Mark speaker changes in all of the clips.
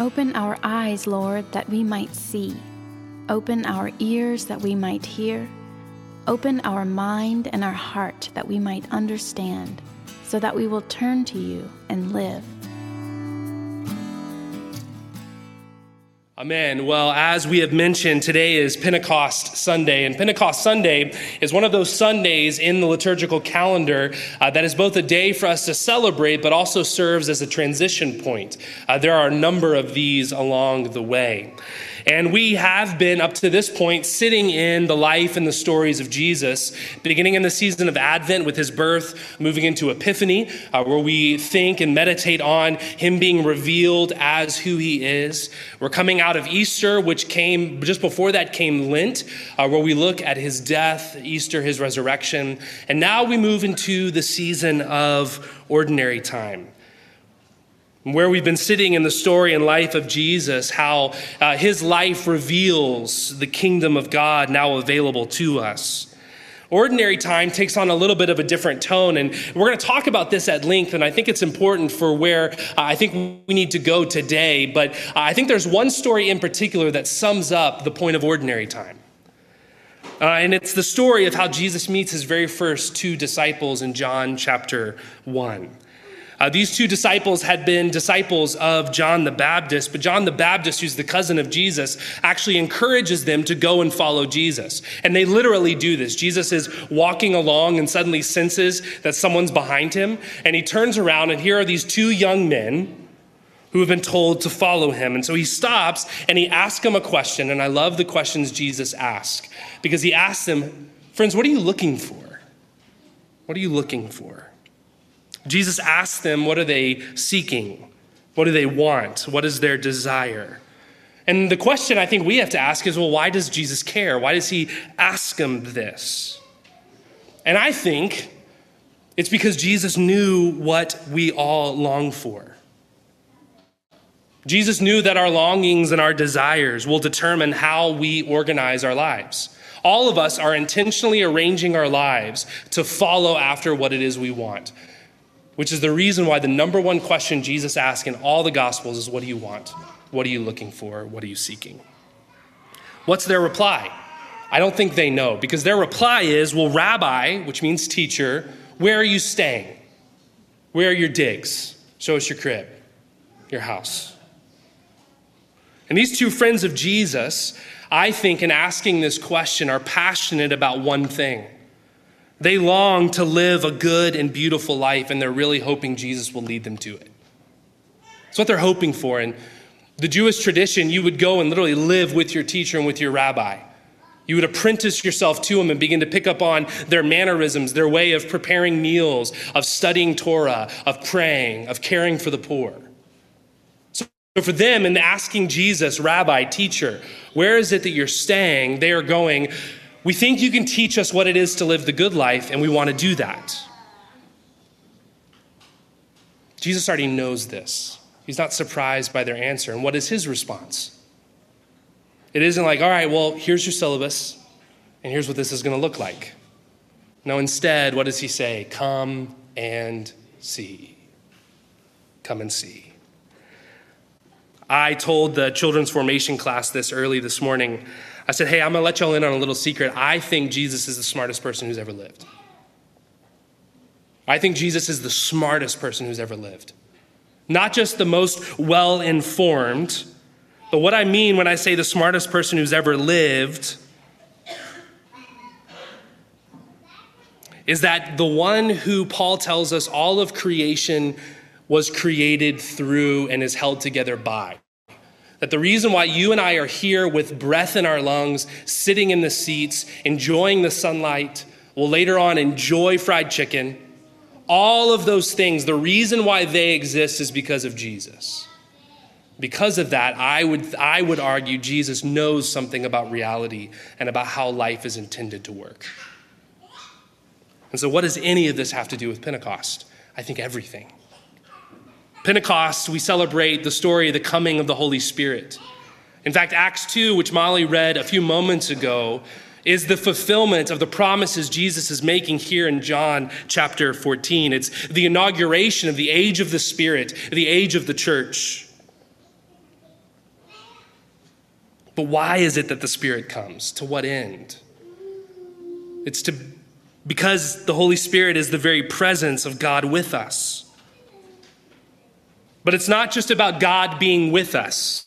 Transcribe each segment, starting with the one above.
Speaker 1: Open our eyes, Lord, that we might see. Open our ears that we might hear. Open our mind and our heart that we might understand, so that we will turn to you and live.
Speaker 2: Amen. Well, as we have mentioned, today is Pentecost Sunday, and Pentecost Sunday is one of those Sundays in the liturgical calendar uh, that is both a day for us to celebrate, but also serves as a transition point. Uh, there are a number of these along the way. And we have been up to this point sitting in the life and the stories of Jesus, beginning in the season of Advent with his birth, moving into Epiphany, uh, where we think and meditate on him being revealed as who he is. We're coming out of Easter, which came just before that came Lent, uh, where we look at his death, Easter, his resurrection. And now we move into the season of ordinary time where we've been sitting in the story and life of Jesus, how uh, his life reveals the kingdom of God now available to us. Ordinary time takes on a little bit of a different tone, and we're going to talk about this at length, and I think it's important for where uh, I think we need to go today. But uh, I think there's one story in particular that sums up the point of ordinary time. Uh, and it's the story of how Jesus meets his very first two disciples in John chapter 1. Uh, these two disciples had been disciples of John the Baptist, but John the Baptist, who's the cousin of Jesus, actually encourages them to go and follow Jesus. And they literally do this. Jesus is walking along and suddenly senses that someone's behind him, and he turns around, and here are these two young men who have been told to follow him. And so he stops and he asks them a question, and I love the questions Jesus asks because he asks them, Friends, what are you looking for? What are you looking for? Jesus asks them, what are they seeking? What do they want? What is their desire? And the question I think we have to ask is well, why does Jesus care? Why does he ask them this? And I think it's because Jesus knew what we all long for. Jesus knew that our longings and our desires will determine how we organize our lives. All of us are intentionally arranging our lives to follow after what it is we want which is the reason why the number one question Jesus asks in all the Gospels is What do you want? What are you looking for? What are you seeking? What's their reply? I don't think they know because their reply is, Well, Rabbi, which means teacher, where are you staying? Where are your digs? Show us your crib, your house. And these two friends of Jesus, I think, in asking this question, are passionate about one thing they long to live a good and beautiful life, and they're really hoping Jesus will lead them to it. It's what they're hoping for. And the Jewish tradition, you would go and literally live with your teacher and with your rabbi. You would apprentice yourself to them and begin to pick up on their mannerisms, their way of preparing meals, of studying Torah, of praying, of caring for the poor. So for them, in asking Jesus, Rabbi, teacher, where is it that you're staying? They are going, we think you can teach us what it is to live the good life, and we want to do that. Jesus already knows this. He's not surprised by their answer. And what is his response? It isn't like, all right, well, here's your syllabus, and here's what this is going to look like. No, instead, what does he say? Come and see. Come and see. I told the children's formation class this early this morning. I said, hey, I'm going to let y'all in on a little secret. I think Jesus is the smartest person who's ever lived. I think Jesus is the smartest person who's ever lived. Not just the most well informed, but what I mean when I say the smartest person who's ever lived is that the one who Paul tells us all of creation was created through and is held together by. That the reason why you and I are here with breath in our lungs, sitting in the seats, enjoying the sunlight, will later on enjoy fried chicken, all of those things, the reason why they exist is because of Jesus. Because of that, I would, I would argue Jesus knows something about reality and about how life is intended to work. And so, what does any of this have to do with Pentecost? I think everything. Pentecost, we celebrate the story of the coming of the Holy Spirit. In fact, Acts 2, which Molly read a few moments ago, is the fulfillment of the promises Jesus is making here in John chapter 14. It's the inauguration of the age of the Spirit, the age of the church. But why is it that the Spirit comes? To what end? It's to because the Holy Spirit is the very presence of God with us. But it's not just about God being with us.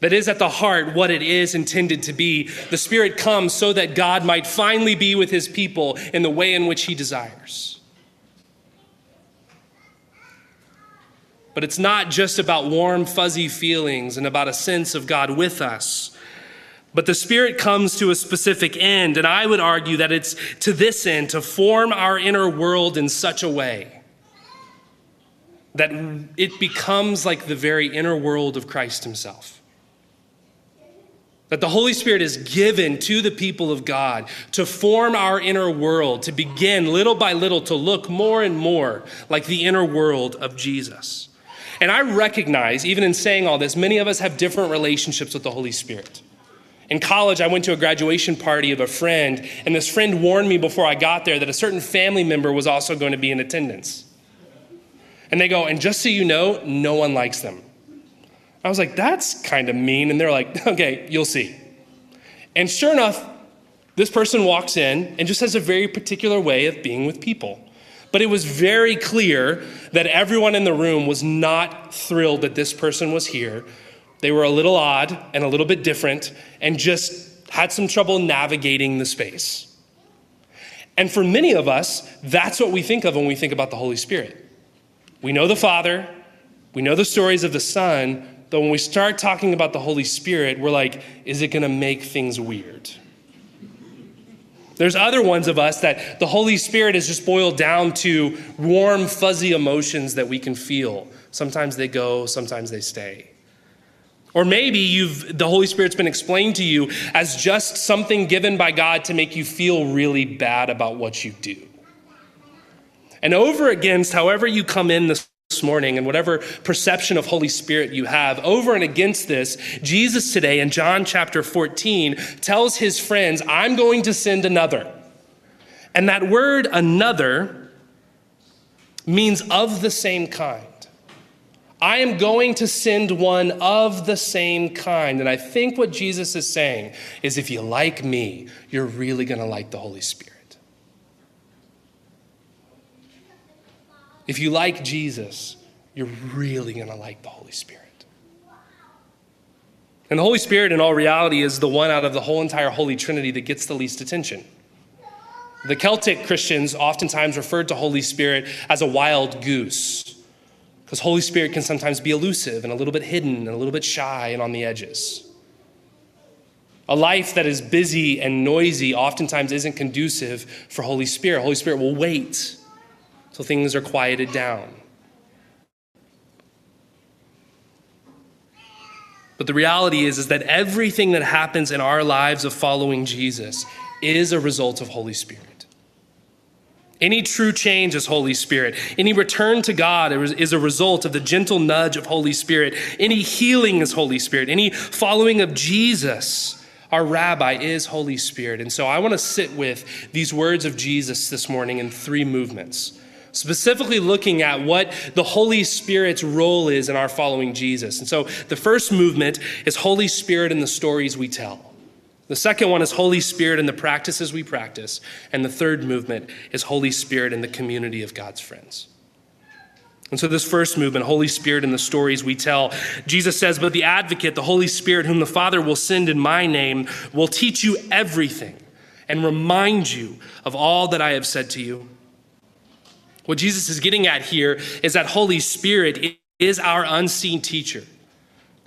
Speaker 2: That is at the heart what it is intended to be. The Spirit comes so that God might finally be with his people in the way in which he desires. But it's not just about warm, fuzzy feelings and about a sense of God with us. But the Spirit comes to a specific end, and I would argue that it's to this end to form our inner world in such a way that it becomes like the very inner world of Christ Himself. That the Holy Spirit is given to the people of God to form our inner world, to begin little by little to look more and more like the inner world of Jesus. And I recognize, even in saying all this, many of us have different relationships with the Holy Spirit. In college, I went to a graduation party of a friend, and this friend warned me before I got there that a certain family member was also going to be in attendance. And they go, and just so you know, no one likes them. I was like, that's kind of mean. And they're like, okay, you'll see. And sure enough, this person walks in and just has a very particular way of being with people. But it was very clear that everyone in the room was not thrilled that this person was here. They were a little odd and a little bit different and just had some trouble navigating the space. And for many of us, that's what we think of when we think about the Holy Spirit. We know the Father, we know the stories of the Son, but when we start talking about the Holy Spirit, we're like, is it going to make things weird? There's other ones of us that the Holy Spirit is just boiled down to warm, fuzzy emotions that we can feel. Sometimes they go, sometimes they stay. Or maybe you've the Holy Spirit's been explained to you as just something given by God to make you feel really bad about what you do. And over against however you come in this morning and whatever perception of Holy Spirit you have, over and against this, Jesus today in John chapter 14 tells his friends, I'm going to send another. And that word another means of the same kind. I am going to send one of the same kind. And I think what Jesus is saying is if you like me, you're really going to like the Holy Spirit. If you like Jesus, you're really going to like the Holy Spirit. And the Holy Spirit, in all reality, is the one out of the whole entire Holy Trinity that gets the least attention. The Celtic Christians oftentimes referred to Holy Spirit as a wild goose, because Holy Spirit can sometimes be elusive and a little bit hidden and a little bit shy and on the edges. A life that is busy and noisy oftentimes isn't conducive for Holy Spirit. Holy Spirit will wait till things are quieted down. But the reality is, is that everything that happens in our lives of following Jesus is a result of Holy Spirit. Any true change is Holy Spirit. Any return to God is a result of the gentle nudge of Holy Spirit. Any healing is Holy Spirit. Any following of Jesus, our rabbi, is Holy Spirit. And so I want to sit with these words of Jesus this morning in three movements specifically looking at what the Holy Spirit's role is in our following Jesus. And so the first movement is Holy Spirit in the stories we tell. The second one is Holy Spirit in the practices we practice. And the third movement is Holy Spirit in the community of God's friends. And so, this first movement, Holy Spirit in the stories we tell, Jesus says, But the advocate, the Holy Spirit, whom the Father will send in my name, will teach you everything and remind you of all that I have said to you. What Jesus is getting at here is that Holy Spirit is our unseen teacher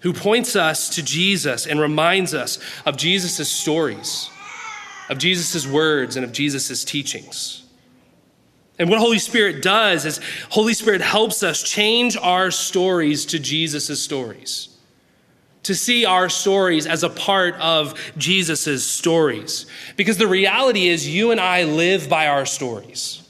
Speaker 2: who points us to Jesus and reminds us of Jesus' stories, of Jesus' words, and of Jesus' teachings. And what Holy Spirit does is Holy Spirit helps us change our stories to Jesus' stories. To see our stories as a part of Jesus' stories. Because the reality is, you and I live by our stories.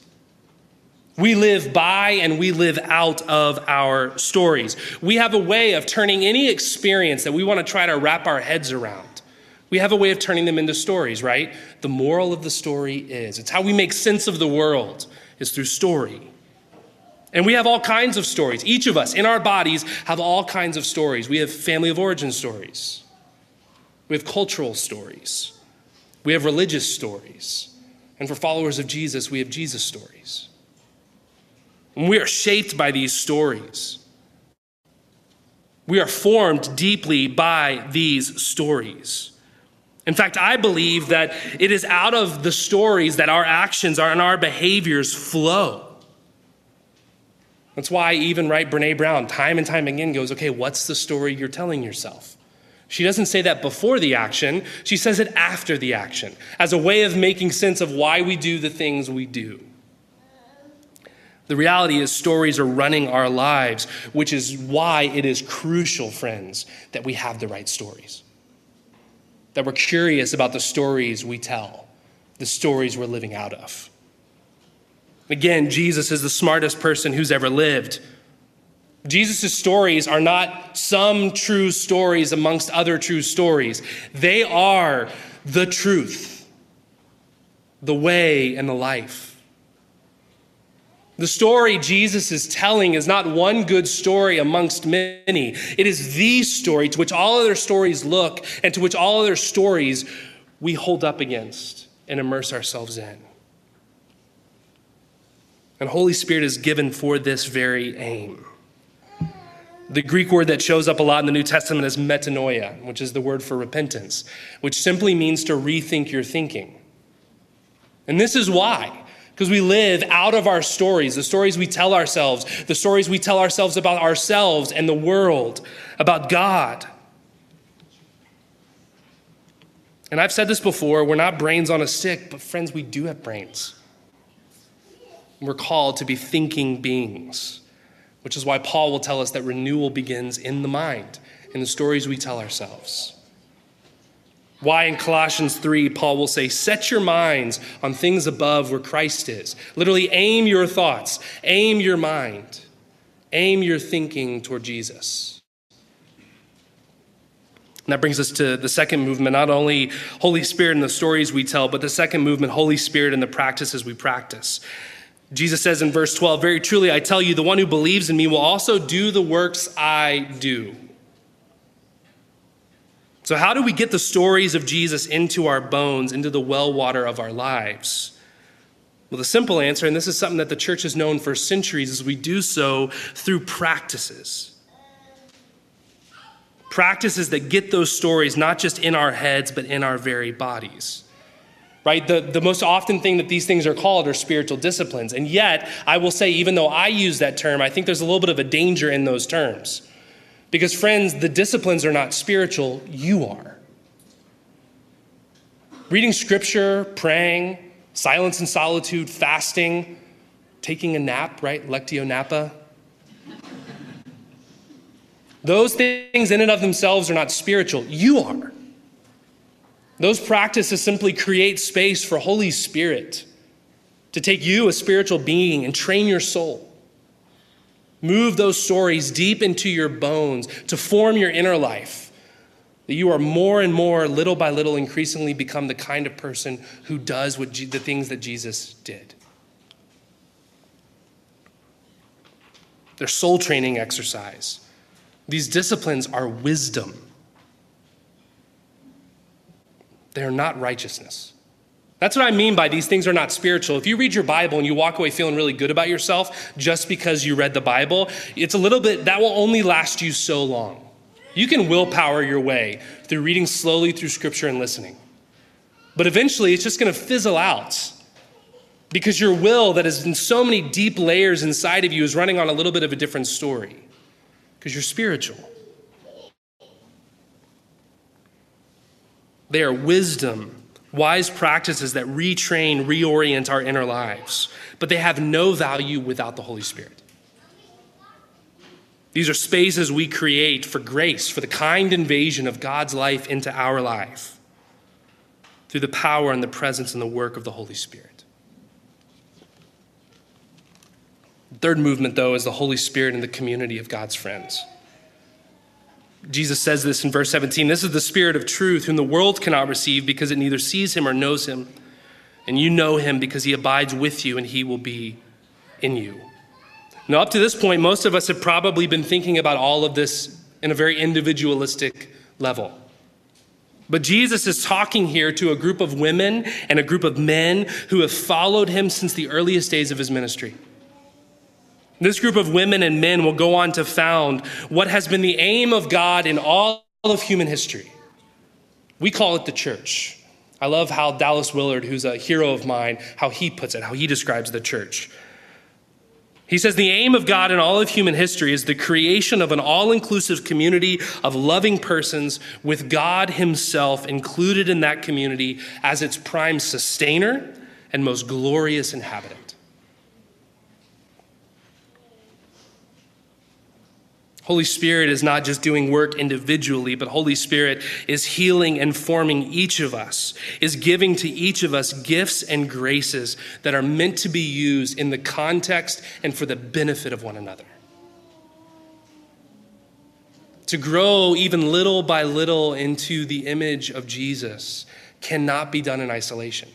Speaker 2: We live by and we live out of our stories. We have a way of turning any experience that we want to try to wrap our heads around. We have a way of turning them into stories, right? The moral of the story is it's how we make sense of the world is through story. And we have all kinds of stories. Each of us in our bodies have all kinds of stories. We have family of origin stories. We have cultural stories. We have religious stories. And for followers of Jesus, we have Jesus stories. We are shaped by these stories. We are formed deeply by these stories. In fact, I believe that it is out of the stories that our actions and our behaviors flow. That's why even right Brene Brown time and time again goes, "Okay, what's the story you're telling yourself?" She doesn't say that before the action, she says it after the action as a way of making sense of why we do the things we do. The reality is, stories are running our lives, which is why it is crucial, friends, that we have the right stories. That we're curious about the stories we tell, the stories we're living out of. Again, Jesus is the smartest person who's ever lived. Jesus' stories are not some true stories amongst other true stories. They are the truth, the way, and the life. The story Jesus is telling is not one good story amongst many. It is the story to which all other stories look and to which all other stories we hold up against and immerse ourselves in. And Holy Spirit is given for this very aim. The Greek word that shows up a lot in the New Testament is metanoia, which is the word for repentance, which simply means to rethink your thinking. And this is why. Because we live out of our stories, the stories we tell ourselves, the stories we tell ourselves about ourselves and the world, about God. And I've said this before we're not brains on a stick, but friends, we do have brains. We're called to be thinking beings, which is why Paul will tell us that renewal begins in the mind, in the stories we tell ourselves. Why in Colossians 3, Paul will say, Set your minds on things above where Christ is. Literally, aim your thoughts, aim your mind, aim your thinking toward Jesus. And that brings us to the second movement not only Holy Spirit and the stories we tell, but the second movement, Holy Spirit and the practices we practice. Jesus says in verse 12, Very truly, I tell you, the one who believes in me will also do the works I do. So, how do we get the stories of Jesus into our bones, into the well water of our lives? Well, the simple answer, and this is something that the church has known for centuries, is we do so through practices. Practices that get those stories not just in our heads, but in our very bodies. Right? The, the most often thing that these things are called are spiritual disciplines. And yet, I will say, even though I use that term, I think there's a little bit of a danger in those terms. Because, friends, the disciplines are not spiritual, you are. Reading scripture, praying, silence and solitude, fasting, taking a nap, right? Lectio napa. Those things in and of themselves are not spiritual. You are. Those practices simply create space for Holy Spirit to take you, a spiritual being, and train your soul. Move those stories deep into your bones to form your inner life. That you are more and more, little by little, increasingly become the kind of person who does what the things that Jesus did. They're soul training exercise. These disciplines are wisdom. They are not righteousness. That's what I mean by these things are not spiritual. If you read your Bible and you walk away feeling really good about yourself just because you read the Bible, it's a little bit, that will only last you so long. You can willpower your way through reading slowly through Scripture and listening. But eventually, it's just going to fizzle out because your will, that is in so many deep layers inside of you, is running on a little bit of a different story because you're spiritual. They are wisdom wise practices that retrain, reorient our inner lives, but they have no value without the Holy Spirit. These are spaces we create for grace, for the kind invasion of God's life into our life through the power and the presence and the work of the Holy Spirit. The third movement, though, is the Holy Spirit and the community of God's friends. Jesus says this in verse 17 This is the Spirit of truth, whom the world cannot receive because it neither sees him or knows him. And you know him because he abides with you and he will be in you. Now, up to this point, most of us have probably been thinking about all of this in a very individualistic level. But Jesus is talking here to a group of women and a group of men who have followed him since the earliest days of his ministry. This group of women and men will go on to found what has been the aim of God in all of human history. We call it the church. I love how Dallas Willard, who's a hero of mine, how he puts it, how he describes the church. He says the aim of God in all of human history is the creation of an all inclusive community of loving persons with God Himself included in that community as its prime sustainer and most glorious inhabitant. Holy Spirit is not just doing work individually, but Holy Spirit is healing and forming each of us, is giving to each of us gifts and graces that are meant to be used in the context and for the benefit of one another. To grow even little by little into the image of Jesus cannot be done in isolation.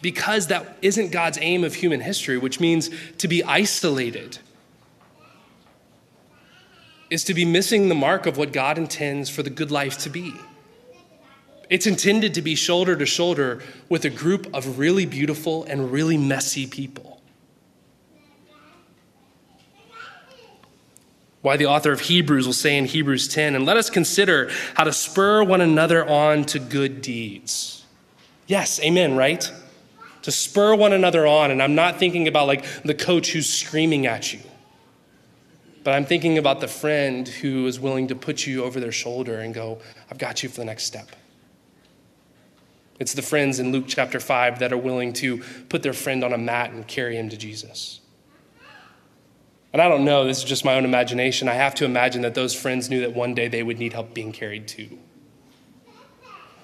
Speaker 2: Because that isn't God's aim of human history, which means to be isolated is to be missing the mark of what God intends for the good life to be. It's intended to be shoulder to shoulder with a group of really beautiful and really messy people. Why the author of Hebrews will say in Hebrews 10, and let us consider how to spur one another on to good deeds. Yes, amen, right? To spur one another on. And I'm not thinking about like the coach who's screaming at you. But I'm thinking about the friend who is willing to put you over their shoulder and go, I've got you for the next step. It's the friends in Luke chapter 5 that are willing to put their friend on a mat and carry him to Jesus. And I don't know, this is just my own imagination. I have to imagine that those friends knew that one day they would need help being carried too.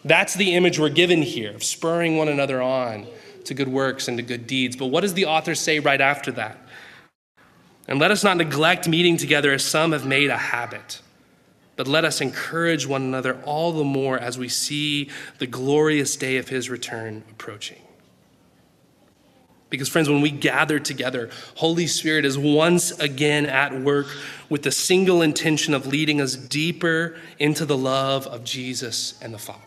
Speaker 2: That's the image we're given here of spurring one another on to good works and to good deeds. But what does the author say right after that? And let us not neglect meeting together as some have made a habit, but let us encourage one another all the more as we see the glorious day of his return approaching. Because, friends, when we gather together, Holy Spirit is once again at work with the single intention of leading us deeper into the love of Jesus and the Father.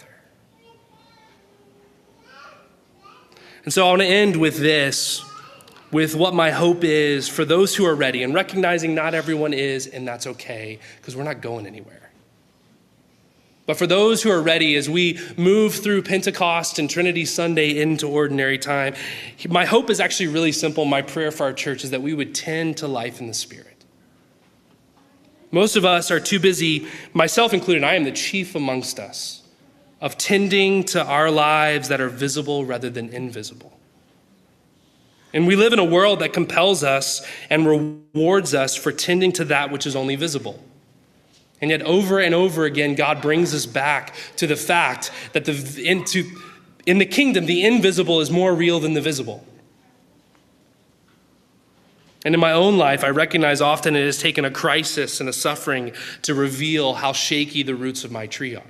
Speaker 2: And so I want to end with this with what my hope is for those who are ready and recognizing not everyone is, and that's okay because we're not going anywhere. But for those who are ready, as we move through Pentecost and Trinity Sunday into ordinary time, my hope is actually really simple. My prayer for our church is that we would tend to life in the Spirit. Most of us are too busy, myself included, I am the chief amongst us, of tending to our lives that are visible rather than invisible. And we live in a world that compels us and rewards us for tending to that which is only visible. And yet, over and over again, God brings us back to the fact that the, in the kingdom, the invisible is more real than the visible. And in my own life, I recognize often it has taken a crisis and a suffering to reveal how shaky the roots of my tree are.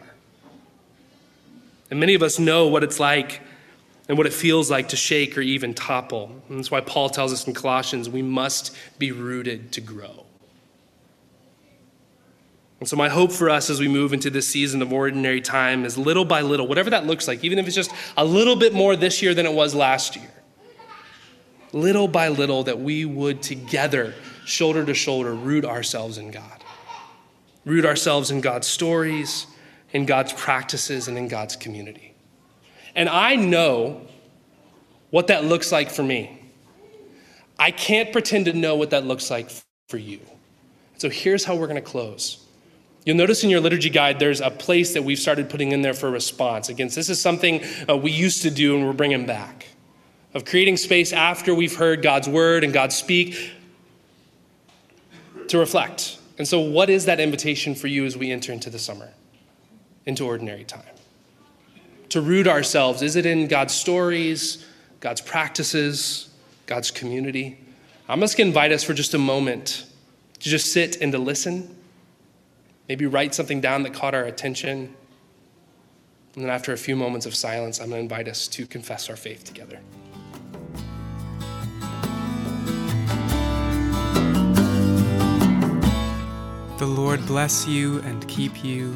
Speaker 2: And many of us know what it's like and what it feels like to shake or even topple. And that's why Paul tells us in Colossians we must be rooted to grow. And so, my hope for us as we move into this season of ordinary time is little by little, whatever that looks like, even if it's just a little bit more this year than it was last year, little by little, that we would together, shoulder to shoulder, root ourselves in God. Root ourselves in God's stories, in God's practices, and in God's community. And I know what that looks like for me. I can't pretend to know what that looks like for you. So here's how we're going to close. You'll notice in your liturgy guide, there's a place that we've started putting in there for response. Again, this is something uh, we used to do and we're bringing back of creating space after we've heard God's word and God speak to reflect. And so, what is that invitation for you as we enter into the summer, into ordinary time? To root ourselves? Is it in God's stories, God's practices, God's community? I'm just going to invite us for just a moment to just sit and to listen. Maybe write something down that caught our attention. And then after a few moments of silence, I'm going to invite us to confess our faith together.
Speaker 3: The Lord bless you and keep you.